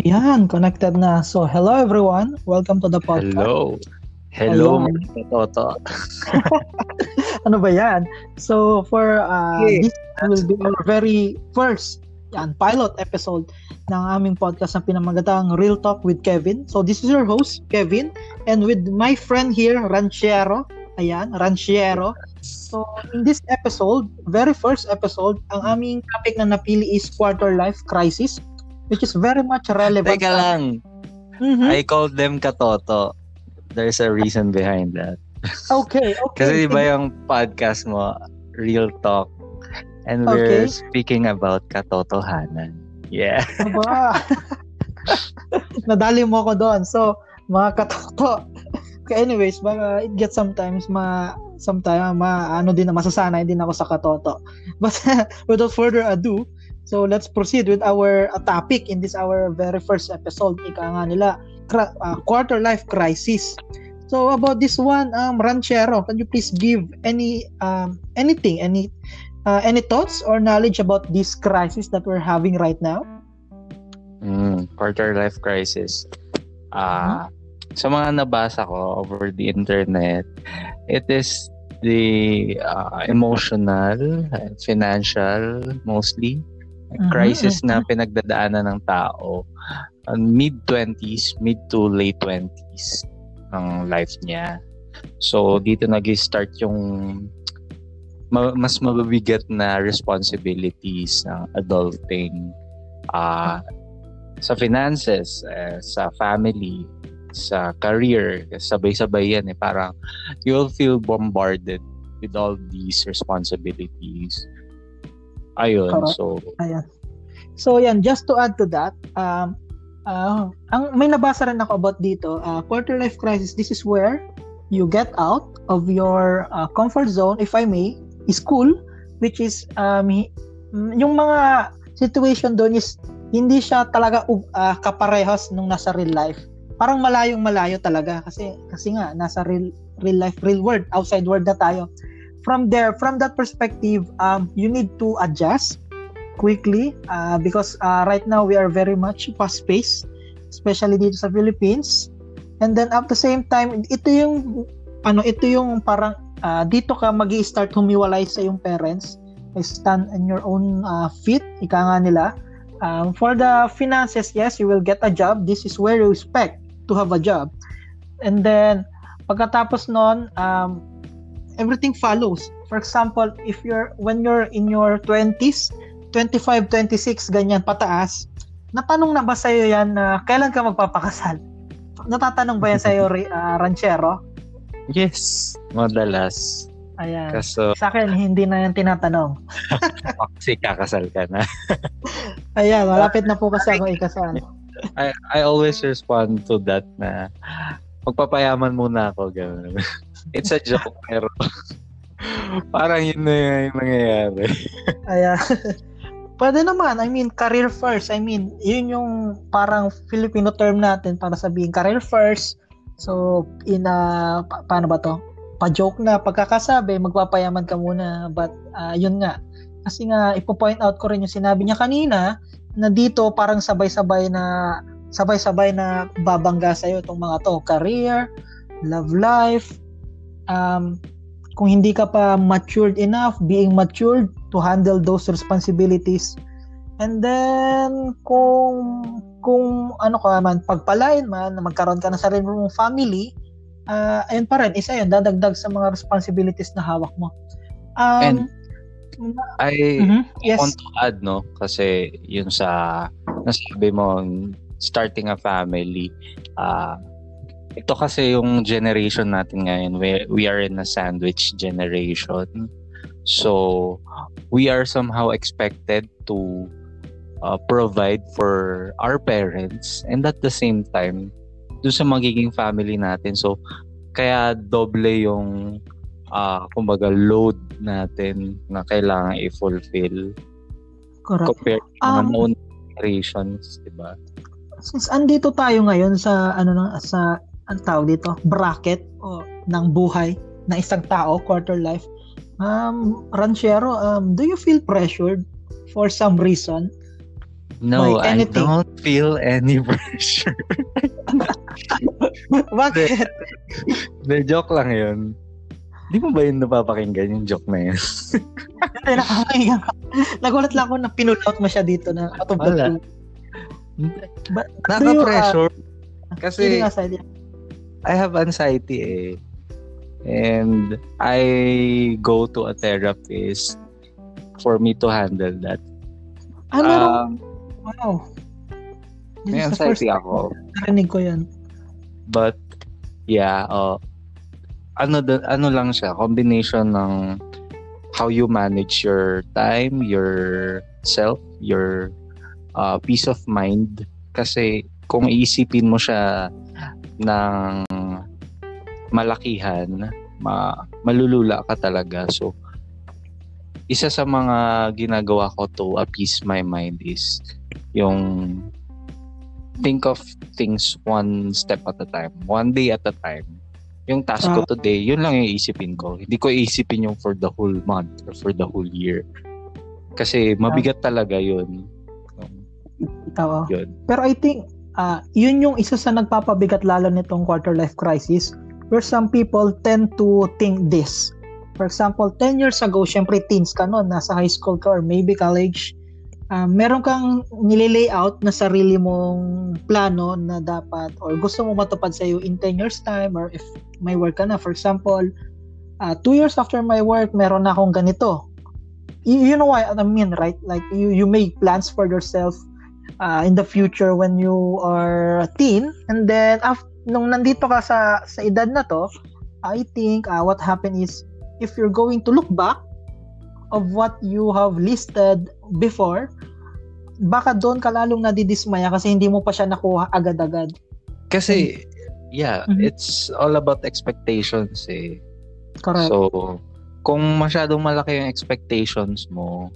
Ayan, connected na. So, hello everyone. Welcome to the podcast. Hello. Hello, mga Toto. ano ba yan? So, for uh, Hey, this will be our very first yan, pilot episode ng aming podcast na pinamagatang Real Talk with Kevin. So, this is your host, Kevin, and with my friend here, Ranchero. Ayan, Ranchero. So, in this episode, very first episode, ang aming topic na napili is quarter life crisis, which is very much relevant. Teka lang. Mhm. I called them katoto. There's a reason behind that. Okay, okay. Kasi di ba yung podcast mo, Real Talk, and Okay. we're speaking about katotohanan. Yeah. Aba. Nadali mo ako doon. So, mga katoto. Okay, anyways, baka it gets sometimes ma sometimes ma ano din na masasanay din ako sa katoto. But without further ado, so let's proceed with our uh, topic in this our very first episode. Ika nga nila, cra- uh, quarter life crisis. So about this one, um, Ranchero, can you please give any um anything, any uh, any thoughts or knowledge about this crisis that we're having right now? Mm, quarter life crisis. Ah, sa mga nabasa ko over the internet, it is the uh, emotional, uh, financial mostly crisis na pinagdadaanan ng tao uh, mid 20s, mid to late 20s ng life niya. So dito nag-start yung ma- mas mabibigat na responsibilities ng adulting ah sa finances, eh, sa family, sa career, sabay-sabay yan eh. Parang you'll feel bombarded with all these responsibilities. Ayun, Correct. so Ayan. So yan, just to add to that, um uh, ang may nabasa rin ako about dito, uh, quarter life crisis, this is where you get out of your uh, comfort zone, if I may, school, which is um, yung mga situation doon is hindi siya talaga uh, kaparehas nung nasa real life. Parang malayong malayo talaga kasi kasi nga nasa real real life, real world, outside world na tayo. From there, from that perspective, um, you need to adjust quickly uh, because uh, right now we are very much fast paced especially dito sa Philippines. And then at the same time ito yung ano ito yung parang uh, dito ka magi start humiwalay sa yung parents. Stand on your own uh, feet ika nga nila. Um, for the finances yes you will get a job. This is where you expect to have a job. And then pagkatapos nun um, everything follows for example if you're when you're in your 20s 25, 26, ganyan, pataas, natanong na ba sa'yo yan na kailan ka magpapakasal? Natatanong ba yan sa'yo, Ri- ah, Ranchero? yes, madalas. Ayan. Kaso Sa akin, hindi na yan tinatanong. kasi kakasal ka na. Ayan, malapit na po kasi ako ikasal. I, I always respond to that na magpapayaman muna ako. Ganun. It's a joke, pero parang yun na yung nangyayari. Ayan. Pwede naman, I mean, career first. I mean, yun yung parang Filipino term natin para sabihin career first. So, in a, pa- paano ba to? Pa-joke na, pagkakasabi, magpapayaman ka muna. But, ah, yun nga. Kasi nga, ipo-point out ko rin yung sinabi niya kanina, na dito parang sabay-sabay na sabay-sabay na babangga sa'yo itong mga to. Career, love life, um, kung hindi ka pa matured enough, being matured to handle those responsibilities. And then, kung kung ano ka man, pagpalain man, magkaroon ka ng sarili mong family, ah ayun pa rin, isa yun, dadagdag sa mga responsibilities na hawak mo. Um, I mhm, yes. want to add, no? Kasi yun sa nasabi mo, starting a family, ah ito kasi yung generation natin ngayon, we, we are in a sandwich generation. So, we are somehow expected to uh, provide for our parents and at the same time, doon sa magiging family natin. So, kaya doble yung ah kumbaga load natin na kailangan i-fulfill Correct. compared to Um, generations, di ba? Since andito tayo ngayon sa ano na sa ang tawag dito, bracket o ng buhay ng isang tao, quarter life. Um, Ranchero, um, do you feel pressured for some reason No, I anything. don't feel any pressure. Bakit? De, joke lang yun. Di mo ba yun napapakinggan yung joke na yun? Ay, nakakahiya ka. Nagulat lang ako na pinulout mo siya dito na out of the blue. But, Naka-pressure. Kidding Kasi aside, I have anxiety eh. And I go to a therapist for me to handle that. ah, meron, Um, wow. This may is the first anxiety ako. narinig ko yan. But yeah, uh, ano da- ano lang siya, combination ng how you manage your time, your self, your uh, peace of mind kasi kung iisipin mo siya ng malakihan, ma malulula ka talaga. So isa sa mga ginagawa ko to appease my mind is yung think of things one step at a time, one day at a time. Yung task ko today, yun lang yung isipin ko. Hindi ko isipin yung for the whole month or for the whole year. Kasi mabigat talaga yun. Ikaw, oh. Yun. Pero I think, ah yun yung isa sa nagpapabigat lalo nitong quarter life crisis where some people tend to think this. For example, 10 years ago, syempre teens ka noon, nasa high school ka or maybe college, ah, meron kang nililay-out na sarili mong plano na dapat or gusto mo matupad sa in 10 years time or if may work ka na. For example, ah, two years after my work, meron na akong ganito. You, you know what I mean, right? Like you you make plans for yourself uh, in the future when you are a teen and then after, nung nandito ka sa sa edad na to I think uh, what happened is if you're going to look back of what you have listed before baka doon ka lalong nadidismaya kasi hindi mo pa siya nakuha agad-agad Kasi, yeah, Mhm. it's all about expectations eh. correct So, kung masyadong malaki yung expectations mo,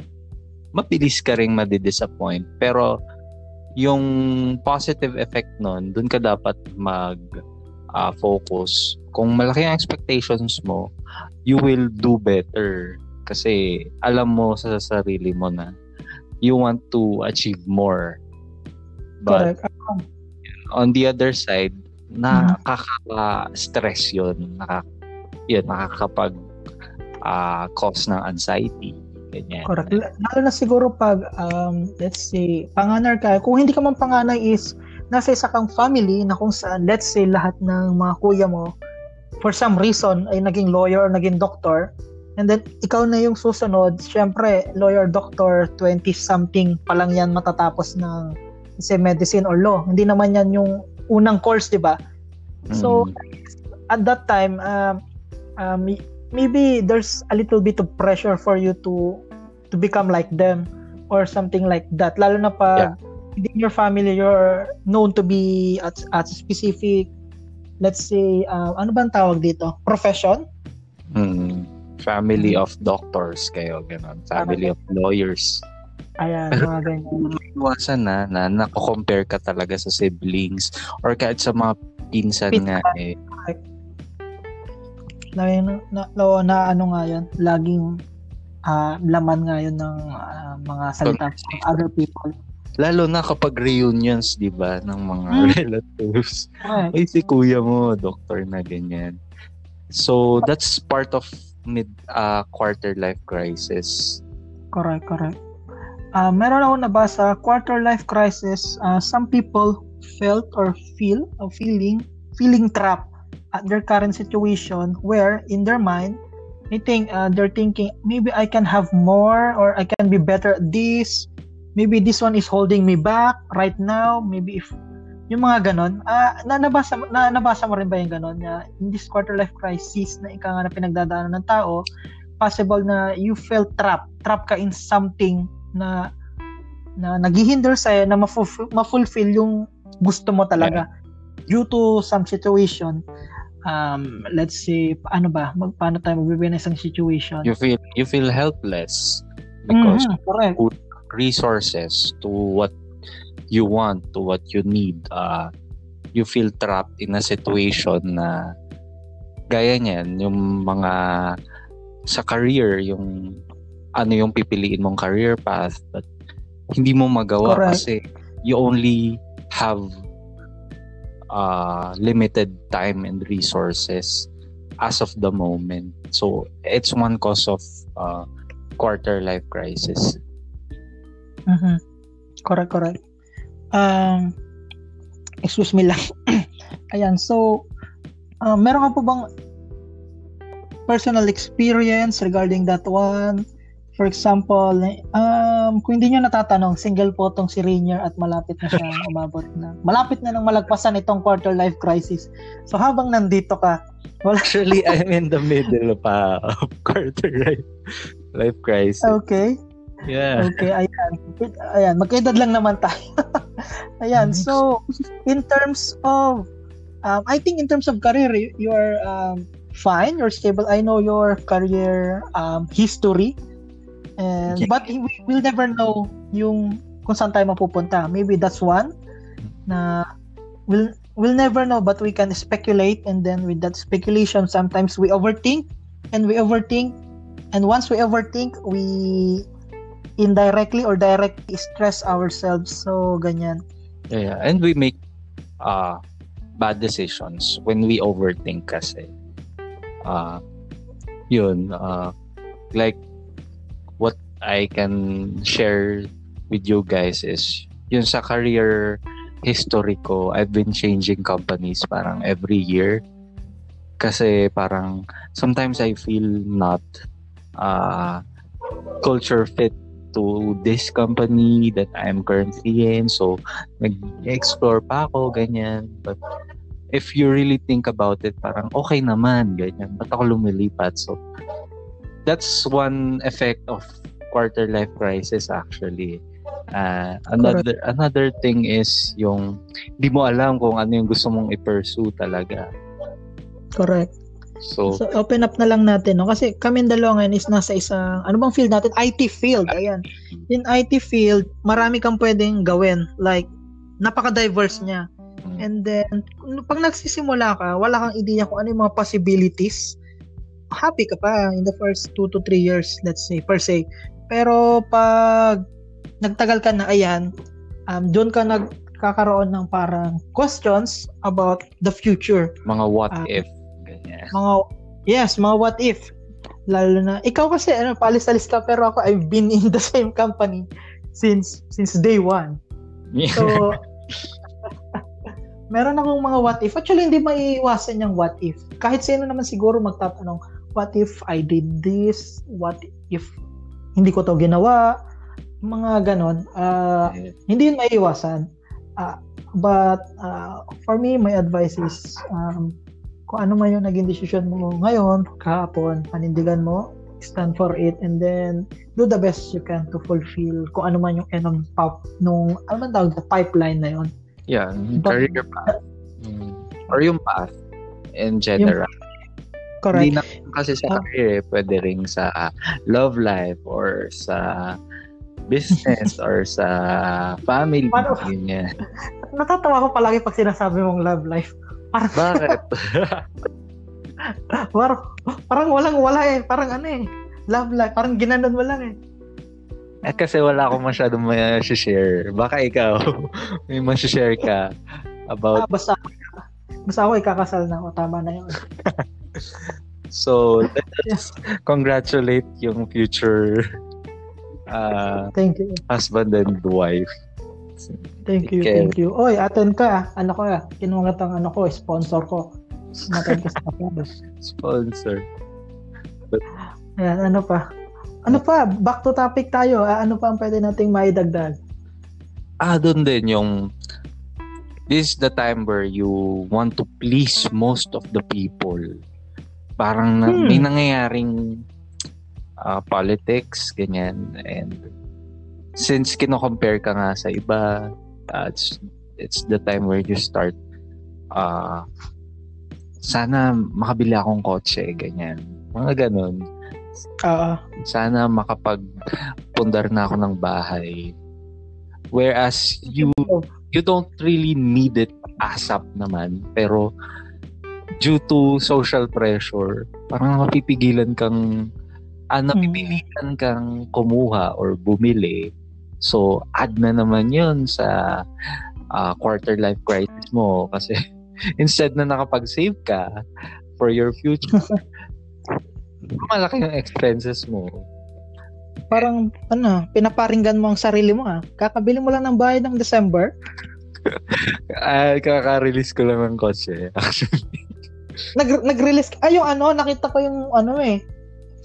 mabilis ka ring madidisappoint. Pero, yung positive effect nun, dun ka dapat mag ah, focus. Kung malaki ang expectations mo, you will do better. Kasi alam mo sa sarili mo na you want to achieve more. But correct on the other side, nakaka-stress yun. Nakaka, yun, nakakapag ah, cause ng anxiety. Ganyan. Correct. Lalo na siguro pag, um, let's say, panganar ka. Kung hindi ka man panganay is, nasa isa kang family na kung saan, let's say, lahat ng mga kuya mo, for some reason, ay naging lawyer or naging doctor. And then, ikaw na yung susunod. Siyempre, lawyer, doctor, 20-something pa lang yan matatapos ng, say, medicine or law. Hindi naman yan yung unang course, di ba? So, Mm. at that time, um, um, maybe there's a little bit of pressure for you to to become like them or something like that. Lalo na pag within your family, you're known to be at, at specific, let's say, uh, ano bang tawag dito? Profession? Mm. family of doctors kayo, ganun. Family of lawyers. Ayan, mga ganyan. Iwasan na na nako-compare ka talaga sa siblings or kahit sa mga pinsan nga eh. Na, na, na, na, na ano nga yan, laging ah, laman nga yun ng ah, mga salita ng other people. Lalo na kapag reunions, di ba, ng mga Hmm. relatives. Correct. Ay, si kuya mo, doctor na ganyan. So, that's part of mid uh, quarter life crisis. Correct, correct. Ah, meron ako nabasa, quarter life crisis, ah, some people felt or feel, or feeling, feeling trapped at their current situation where in their mind, they think, ah, they're thinking, maybe I can have more or I can be better at this. Maybe this one is holding me back right now. Maybe if yung mga ganon, ah, na, nabasa, na, nabasa mo rin ba yung ganon na in this quarter life crisis na ika nga na pinagdadaanan ng tao, possible na you feel trapped, trapped ka in something na na naghihinder sa'yo na mafulfill, mafulfill yung gusto mo talaga due to some situation um let's say paano ba mag paano tayo magbibigay ng isang situation You feel you feel helpless because Mhm, correct resources to what you want, to what you need. Uh, you feel trapped in a situation na gaya niyan, yung mga sa career, yung ano yung pipiliin mong career path, but hindi mo magawa Correct. kasi you only have uh, limited time and resources as of the moment. So it's one cause of uh, quarter life crisis. Mhm. Correct, correct. Um, excuse me lang. Ayan, so, uh, meron ka po bang personal experience regarding that one? For example, um, kung hindi nyo natatanong, single po tong si Rainier at malapit na siya umabot na. Malapit na nang malagpasan itong quarter life crisis. So habang nandito ka, wala Actually, I'm in the middle pa of quarter life life crisis. Okay. Yeah. Okay, ayan. Ayan, magkaedad lang naman tayo. ayan, so in terms of um, I think in terms of career, you, you are um, fine, you're stable. I know your career um, history. And Yeah. but we will never know yung kung saan tayo mapupunta. Maybe that's one na we'll we'll never know but we can speculate and then with that speculation sometimes we overthink and we overthink and once we overthink we indirectly or directly stress ourselves so ganyan Yeah, and we make uh bad decisions when we overthink kasi. Uh yun uh like I can share with you guys is yun sa career history ko, I've been changing companies parang every year. Kasi parang sometimes I feel not uh culture fit to this company that I'm currently in. So nag-explore pa ako, ganyan. But if you really think about it, parang okay naman, ganyan. Ba't ako lumilipat? So, that's one effect of quarter life crisis actually. Uh, another another thing is yung di mo alam kung ano yung gusto mong i-pursue talaga. correct. So, so open up na lang natin no? Kasi kami dalawa ngayon is nasa isang ano bang field natin? IT field ayan. In IT field marami kang pwedeng gawin. Like napaka-diverse niya. Mm, And then, pag nagsisimula ka, wala kang idea kung ano yung mga possibilities, happy ka pa in the first two to three years, let's say, per se. Pero pag nagtagal ka na, ayan, um, doon ka nagkakaroon ng parang questions about the future. mga what Ah. if. Ganyan. Mga, yes, mga what if. Lalo na, ikaw kasi, ano, palis-alis ka, pero ako, I've been in the same company since since day one. So, meron akong mga what if. Actually, hindi maiiwasan yung what if. Kahit sino naman siguro magtatanong, what if I did this? What if hindi ko to ginawa? Mga ganon. Ah, hindi yun maiiwasan. Ah, but ah, for me, my advice is um, kung ano man yung naging decision mo ngayon, kahapon, panindigan mo, stand for it, and then do the best you can to fulfill kung ano man yung end of pop nung ano man tawag sa pipeline na yun. Yeah, But- career path. Mm. Or yung path in general. Correct. Hindi na kasi sa Ah. career, eh, pwede rin sa love life or sa business or sa family. Paano- Ganyan. Natatawa ko palagi pag sinasabi mong love life. Bakit? Parang, parang walang wala eh. Parang ano eh. Love life. Parang ginanon mo lang eh. eh, kasi wala akong masyadong may share. Baka ikaw, may share ka Ah, about basta, basta ako ikakasal na ako. Tama na yun. So let Yes. us congratulate yung future uh, Thank you. husband and wife. Thank you. Okay. Thank you. Oy, attend ka. ah. Ano ko ah. Kinuha ang ano ko, sponsor ko. Attend ka sa. Sponsor. Ayan, ano pa? Ano pa? Back to topic tayo. Ah, ano pa ang pwede nating maidagdag? ah, doon din yung this is the time where you want to please most of the people. Parang na, Hmm. may nangyayaring ah, politics, ganyan. And since kino-compare ka nga sa iba, ah, it's, it's the time where you start ah sana makabili akong kotse, ganyan. Mga ganun. Oo. Sana makapagpundar na ako ng bahay. Whereas you you don't really need it ASAP naman. Pero due to social pressure, parang mapipigilan kang ah, napipilitan kang kumuha or bumili So, add na naman yun sa uh, quarter life crisis mo kasi instead na nakapag-save ka for your future, malaki yung expenses mo. Parang, ano, pinaparinggan mo ang sarili mo ah. Kakabili mo lang ng bahay ng December. ah, kaka-release ko lang ng kotse, actually. Nag, nag-release, ay yung ano, nakita ko yung ano eh,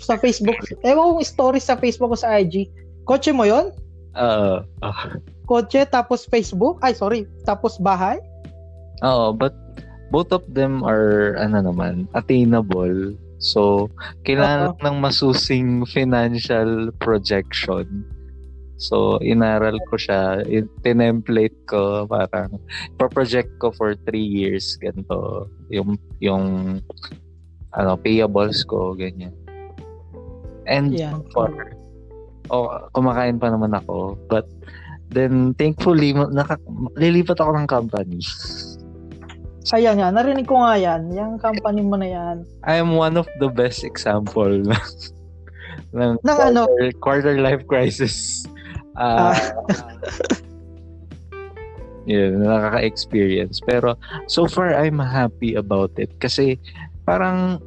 sa Facebook. Ewan kong story sa Facebook o sa IG. Kotse mo yon Oo. Uh, uh. Kotse, tapos Facebook. Ay, sorry. Tapos bahay. Oo, but both of them are, ano naman, attainable. So, kailangan uh-huh. ng masusing financial projection. So, inaral ko siya, tinemplate ko, parang, project ko for three years, ganito, yung, yung, ano, payables ko, ganyan. And, yeah. for, oh, kumakain pa naman ako. But then thankfully naka, lilipat ako ng company. Kaya nga, narinig ko nga yan. Yung company mo na yan. I am one of the best example ng, ng, ng quarter, ano? quarter life crisis. Uh, uh. yun, nakaka-experience. Pero so far, I'm happy about it. Kasi parang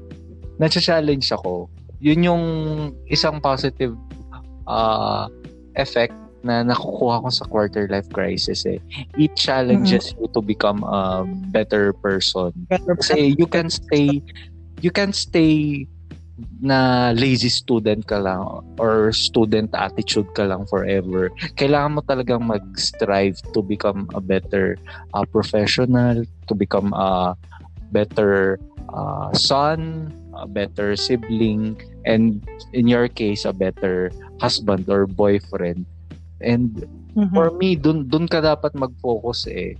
na-challenge ako. Yun yung isang positive uh, effect na nakukuha ko sa quarter life crisis eh. It challenges mm-hmm. you to become a better person. Better Kasi you can stay you can stay na lazy student ka lang or student attitude ka lang forever. Kailangan mo talagang mag-strive to become a better uh, professional, to become a better uh, son, a better sibling, and in your case, a better husband or boyfriend. And mm-hmm. for me, dun, dun ka dapat mag-focus eh.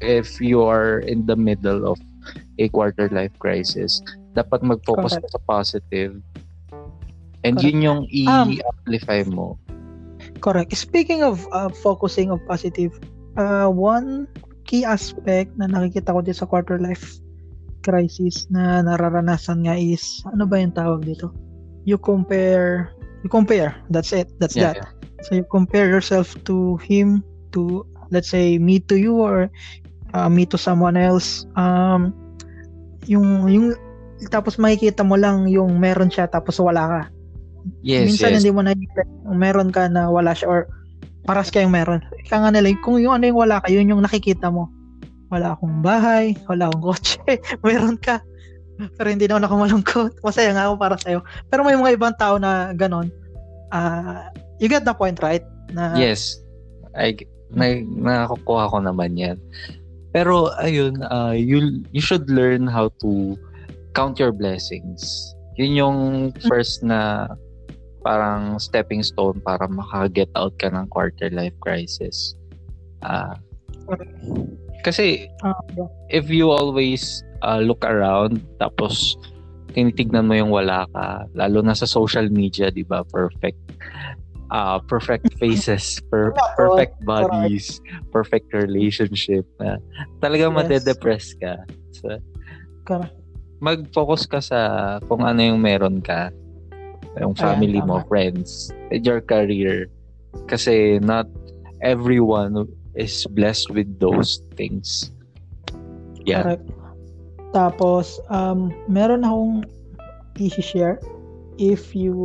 If you are in the middle of a quarter life crisis, dapat mag-focus Correct. sa positive. And Correct. yun yung um, i-amplify um, mo. Correct. Speaking of uh, focusing of positive, uh, one key aspect na nakikita ko din sa quarter life crisis na nararanasan nga is ano ba yung tawag dito? You compare you compare. That's it. That's yeah, that. Yeah. So you compare yourself to him, to let's say me to you or uh, me to someone else. Um, yung yung tapos makikita mo lang yung meron siya tapos wala ka. Yes, Minsan yes. hindi mo nakikita meron ka na wala siya or paras kayong meron. Ika nga nila, kung yung ano yung wala ka, yun yung nakikita mo. Wala akong bahay, wala akong kotse, meron ka. Pero hindi naman ako malungkot. Masaya nga ako para sa'yo. Pero may mga ibang tao na ganon. Uh, you get the point, right? Na, yes. I, na, nakakukuha ko naman yan. Pero ayun, uh, you you should learn how to count your blessings. Yun yung first na parang stepping stone para maka-get out ka ng quarter life crisis. Uh, kasi ah, if you always uh, look around tapos tinitignan mo yung wala ka lalo na sa social media 'di ba perfect uh, perfect faces per, perfect bodies perfect relationship uh, talagang yes. madedepress ka so, mag-focus ka sa kung ano yung meron ka yung family Ayan, mo friends your career. Kasi not everyone is blessed with those things. Yeah. Correct. Tapos, um, meron akong i-share. If you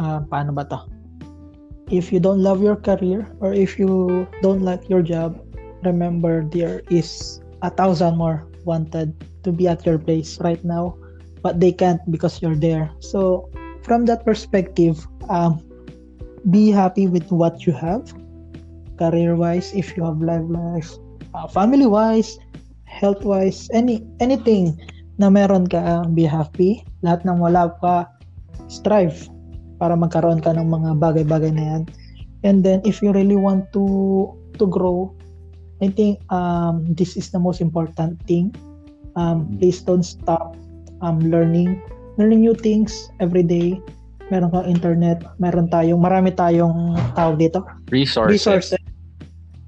uh, paano ba to? If you don't love your career or if you don't like your job, remember there is a thousand more wanted to be at your place right now, but they can't because you're there. So, from that perspective, um, be happy with what you have, career-wise, if you have life life, uh, family-wise, health-wise, any anything na meron ka, be happy. Lahat ng wala pa, strive para magkaroon ka ng mga bagay-bagay na yan. And then, if you really want to to grow, I think um, this is the most important thing. Um, please don't stop um, learning. Learning new things every day. Meron kang internet, meron tayong, marami tayong tawag dito. Resources. Resources.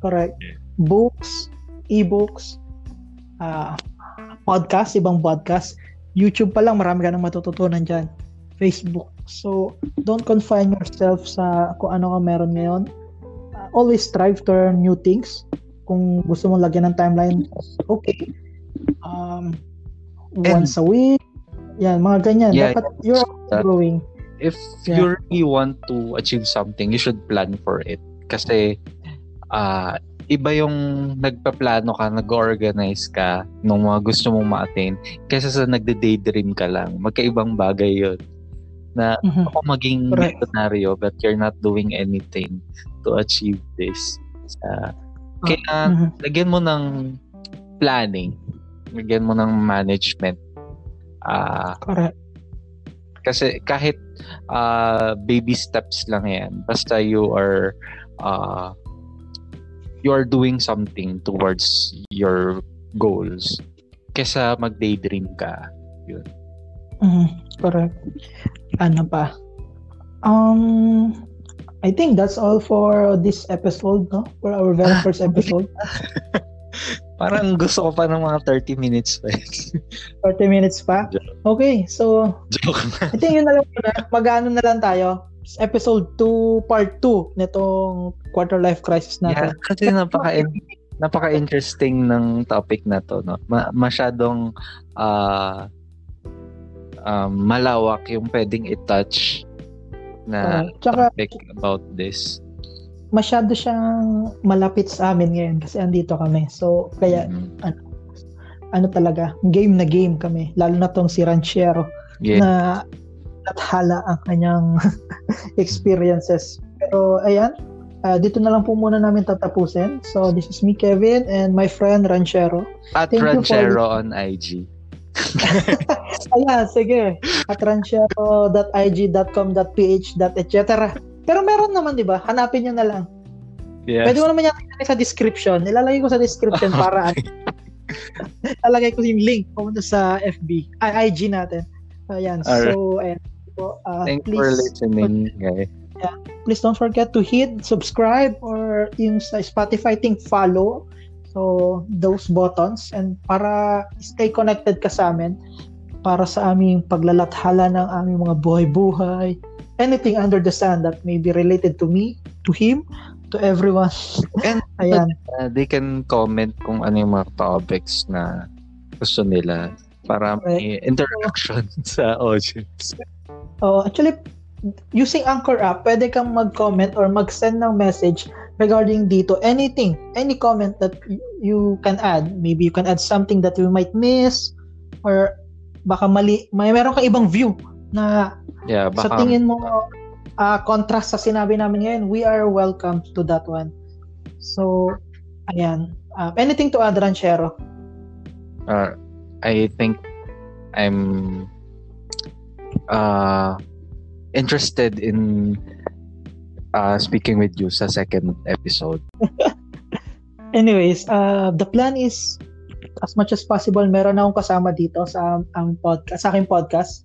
Correct. Books, e-books, uh, podcast, ibang podcast. YouTube pa lang, marami ka nang matututunan dyan. Facebook. So, don't confine yourself sa kung ano ka meron ngayon. Uh, always strive to learn new things. Kung gusto mo lagyan ng timeline, okay. Um, once a week. Yan, mga ganyan. Yeah, Dapat you're that- growing. if Yeah. you really want to achieve something, you should plan for it. Kasi ah iba yung nagpaplano ka, nag-organize ka ng mga gusto mong ma-attain kaysa sa nagde-daydream ka lang. Magkaibang bagay yun. Na Mhm. ako maging Correct. but you're not doing anything to achieve this. Sa kaya Mhm. lagyan mo ng planning. Lagyan mo ng management. Ah, Correct. kasi kahit uh, baby steps lang yan, basta you are uh, you are doing something towards your goals kesa mag-daydream ka. Mhm. Correct. Ano pa? Um, I think that's all for this episode, no? For our very first episode. Parang gusto ko pa ng mga 30 minutes pa. 30 minutes pa. Okay, so Joke lang. I think yun na lang muna. Mag-ano na lang tayo. Episode 2, part 2 nitong quarter life crisis Yeah, natin. kasi napaka napaka-interesting ng topic na to, no? Ma- masyadong ah, um, malawak yung pwedeng i-touch na Uh, tsaka topic about this. masyado siyang malapit sa amin ngayon kasi andito kami. So, kaya Mm. ano talaga, game na game kami. Lalo na tong si Ranchero Yeah. na nathala ang kanyang experiences. Pero ayan, ah, dito na lang po muna namin tatapusin. So, this is me, Kevin, and my friend Ranchero. At Thank you for Ranchero on IG. Ayan, sige. At ranchero.ig.com.ph etc. Pero meron naman, di ba? Hanapin nyo na lang. Yes. Pwede mo naman yan sa description. Nilalagay ko sa description para lalagay ko yung link pumunta sa FB, ay, IG natin. Ayan. So, ayan. So, uh, Thanks please, for listening, guys. please don't forget to hit subscribe or yung sa Spotify thing follow. So, those buttons and para stay connected ka sa amin para sa aming paglalathala ng aming mga buhay-buhay, anything under the sun that may be related to me, to him, to everyone. And Ayan. uh, they can comment kung ano yung mga topics na gusto nila para may interaction sa audience. Oh, actually, using Anchor app, pwede kang mag-comment or mag-send ng message regarding dito. Anything, any comment that you can add. Maybe you can add something that we might miss or baka mali, may meron kang ibang view na Yeah, sa baka tingin mo ah, contrast sa sinabi namin ngayon, we are welcome to that one. So, ayan. Ah, anything to add, Ranchero? uh, I think I'm uh, interested in uh, speaking with you sa second episode. Anyways, uh, the plan is as much as possible, meron na akong kasama dito sa ang podcast, sa aking podcast.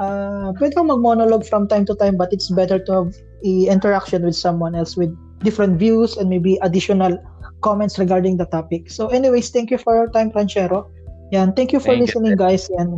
Uh, pwede kang mag-monologue from time to time but it's better to have a interaction with someone else with different views and maybe additional comments regarding the topic. So anyways, thank you for your time, Ranchero. Yan, thank you for Thank you. listening, guys. Yan,